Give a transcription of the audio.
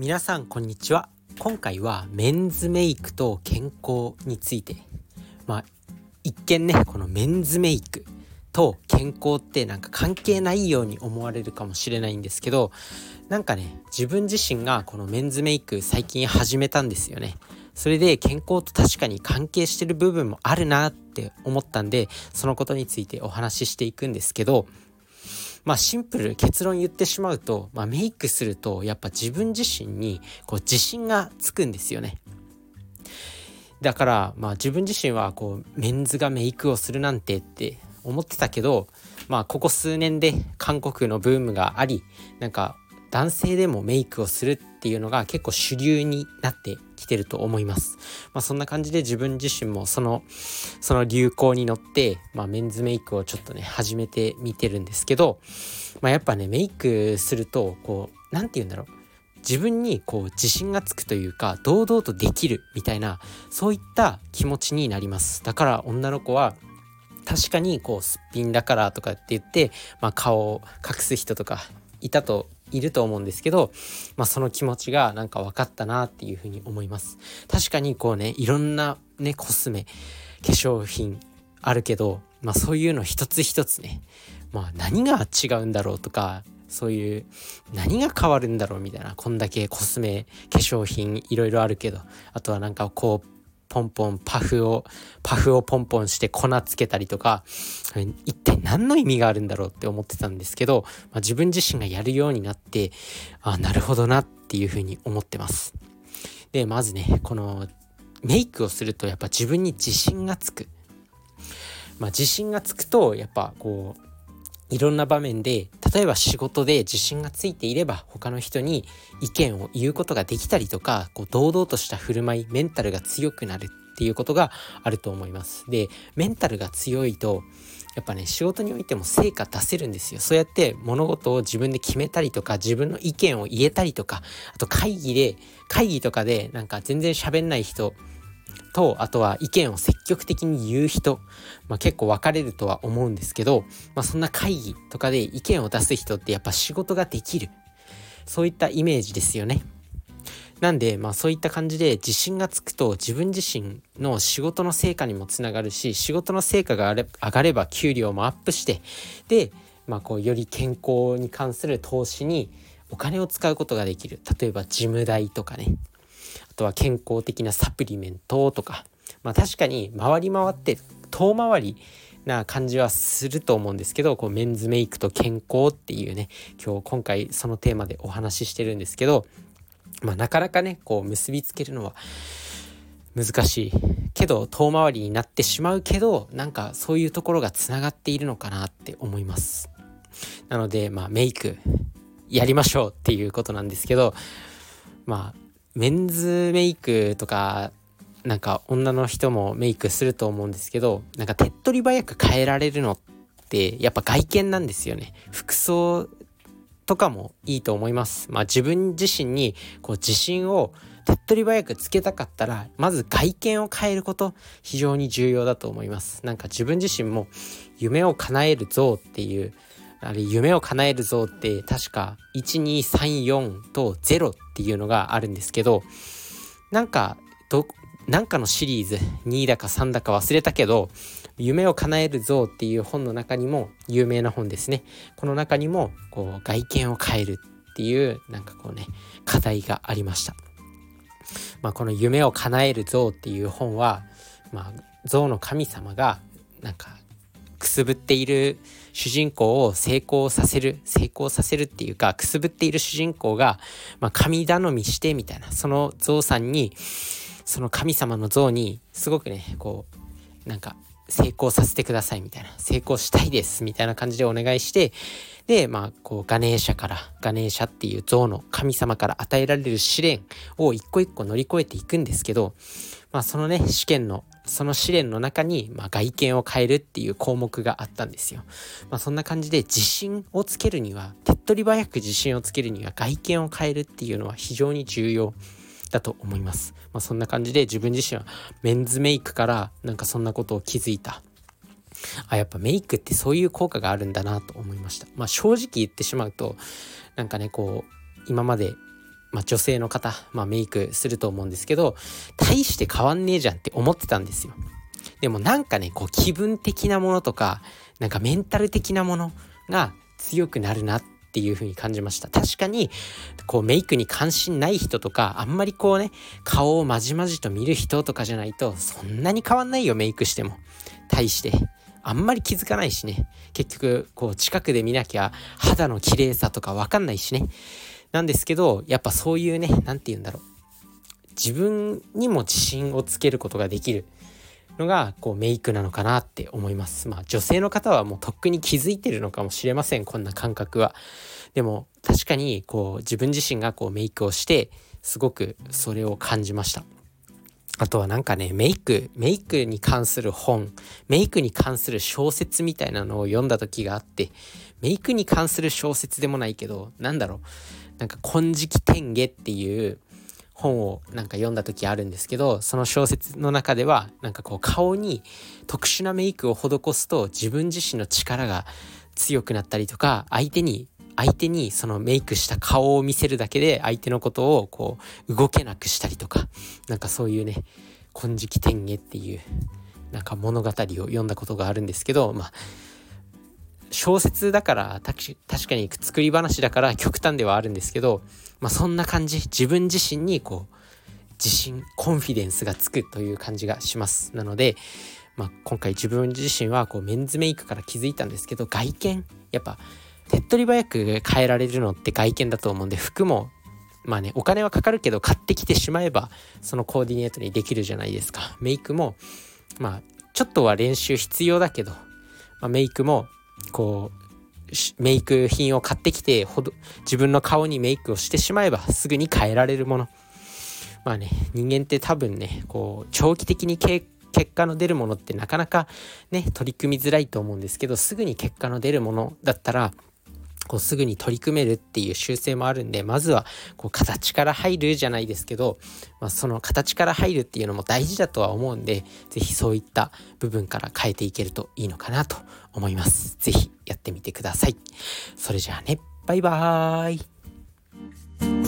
皆さんこんにちは。今回はメンズメイクと健康について。まあ一見ねこのメンズメイクと健康ってなんか関係ないように思われるかもしれないんですけどなんかね自分自身がこのメンズメイク最近始めたんですよね。それで健康と確かに関係してる部分もあるなって思ったんでそのことについてお話ししていくんですけどまあシンプル結論言ってしまうと、まあ、メイクするとやっぱ自分自身にこう自信がつくんですよね。だからまあ自分自身はこうメンズがメイクをするなんてって思ってたけどまあここ数年で韓国のブームがありなんか男性でもメイクをするっていうのが結構主流になってきてると思います。まあそんな感じで自分自身もそのその流行に乗って、まあ、メンズメイクをちょっとね始めてみてるんですけど、まあ、やっぱねメイクするとこう何て言うんだろう自分にこう自信がつくというか堂々とできるみたいなそういった気持ちになりますだから女の子は確かにこうすっぴんだからとかって言って、まあ、顔を隠す人とかいたといると思うんですけど、まあ、その気持ちがなんか分かったなっていうふうに思います。確かにこうねいろんなねコスメ化粧品あるけど、まあ、そういうの一つ一つね、まあ、何が違うんだろうとかそういう何が変わるんだろうみたいなこんだけコスメ化粧品いろいろあるけどあとはなんかこうポンポンパフをパフをポンポンして粉つけたりとか一体何の意味があるんだろうって思ってたんですけど、まあ、自分自身がやるようになってあなるほどなっていうふうに思ってます。でまずねこのメイクをするとやっぱ自分に自信がつく。まあ自信がつくとやっぱこういろんな場面で例えば仕事で自信がついていれば他の人に意見を言うことができたりとかこう堂々とした振る舞いメンタルが強くなるっていうことがあると思います。でメンタルが強いとやっぱね仕事においても成果出せるんですよ。そうやって物事を自分で決めたりとか自分の意見を言えたりとかあと会議で会議とかでなんか全然喋んない人とあとは意見を積極的に言う人、まあ、結構分かれるとは思うんですけど、まあ、そんな会議とかで意見を出す人ってやっぱ仕事ができるそういったイメージですよね。なんで、まあそういった感じで自信がつくと自分自身の仕事の成果にもつながるし、仕事の成果が上がれば給料もアップして、で、まあこうより健康に関する投資にお金を使うことができる。例えばジム代とかね。とは健康的なサプリメントとか、まあ、確かに回り回って遠回りな感じはすると思うんですけどこうメンズメイクと健康っていうね今日今回そのテーマでお話ししてるんですけど、まあ、なかなかねこう結びつけるのは難しいけど遠回りになってしまうけどなんかそういうところがつながっているのかなって思います。なのでまあメイクやりましょうっていうことなんですけどまあメンズメイクとかなんか女の人もメイクすると思うんですけどなんか手っ取り早く変えられるのってやっぱ外見なんですよね。服装とかもいいと思います。まあ自分自身にこう自信を手っ取り早くつけたかったらまず外見を変えること非常に重要だと思います。なんか自分自身も夢を叶える像っていうあれ夢を叶えるぞって確か1234と0っていうのがあるんですけどなんかどなんかのシリーズ2だか3だか忘れたけど夢を叶えるぞっていう本の中にも有名な本ですね。この中にもこう外見を変えるっていうなんかこうね課題がありました。まあこの夢を叶える像っていう本はまあ像の神様がなんかくすぶっている主人公を成功させる成功させるっていうかくすぶっている主人公が、まあ、神頼みしてみたいなその像さんにその神様の像にすごくねこうなんか成功させてくださいみたいな成功したいですみたいな感じでお願いしてでまあこうガネーシャからガネーシャっていう像の神様から与えられる試練を一個一個乗り越えていくんですけどまあそのね試験のその試練の中に、まあ、外見を変えるっていう項目があったんですよ。まあ、そんな感じで自信をつけるには手っ取り早く自信をつけるには外見を変えるっていうのは非常に重要だと思います。まあ、そんな感じで自分自身はメンズメイクからなんかそんなことを気づいた。あ、やっぱメイクってそういう効果があるんだなと思いました。まあ正直言ってしまうとなんかねこう今までまあ、女性の方、まあ、メイクすると思うんですけど大して変わんねえじゃんって思ってたんですよ。でもなんかねこう気分的なものとかなんかメンタル的なものが強くなるなっていう風に感じました。確かにこうメイクに関心ない人とかあんまりこうね顔をまじまじと見る人とかじゃないとそんなに変わんないよメイクしても。対して。あんまり気づかないしね。結局こう近くで見なきゃ肌の綺麗さとかわかんないしね。なんですけどやっぱそういうね何て言うんだろう自分にも自信をつけることができるのがこうメイクなのかなって思います。まあ女性の方はもうとっくに気づいてるのかもしれませんこんな感覚は。でも確かにこう自分自身がこうメイクをしてすごくそれを感じました。あとはなんかねメイクメイクに関する本メイクに関する小説みたいなのを読んだ時があってメイクに関する小説でもないけどなんだろうなんか「金色天下」っていう本をなんか読んだ時あるんですけどその小説の中ではなんかこう顔に特殊なメイクを施すと自分自身の力が強くなったりとか相手に相手にそのメイクした顔を見せるだけで相手のことをこう動けなくしたりとかなんかそういうね「金色天下」っていうなんか物語を読んだことがあるんですけどまあ小説だから確かに作り話だから極端ではあるんですけど、まあ、そんな感じ。自分自身にこう自信コンフィデンスがつくという感じがします。なので、まあ、今回自分自身はこうメンズメイクから気づいたんですけど外見やっぱ手っ取り早く変えられるのって外見だと思うんで服もまあねお金はかかるけど買ってきてしまえばそのコーディネートにできるじゃないですか。メイクもまあちょっとは練習必要だけど、まあ、メイクもこうメイク品を買ってきてほど自分の顔にメイクをしてしまえばすぐに変えられるもの。まあね人間って多分ねこう長期的に結果の出るものってなかなかね取り組みづらいと思うんですけどすぐに結果の出るものだったらこうすぐに取り組めるっていう習性もあるんでまずはこう形から入るじゃないですけど、まあ、その形から入るっていうのも大事だとは思うんで是非そういった部分から変えていけるといいのかなと思います。是非やってみてください。それじゃあねバイバーイ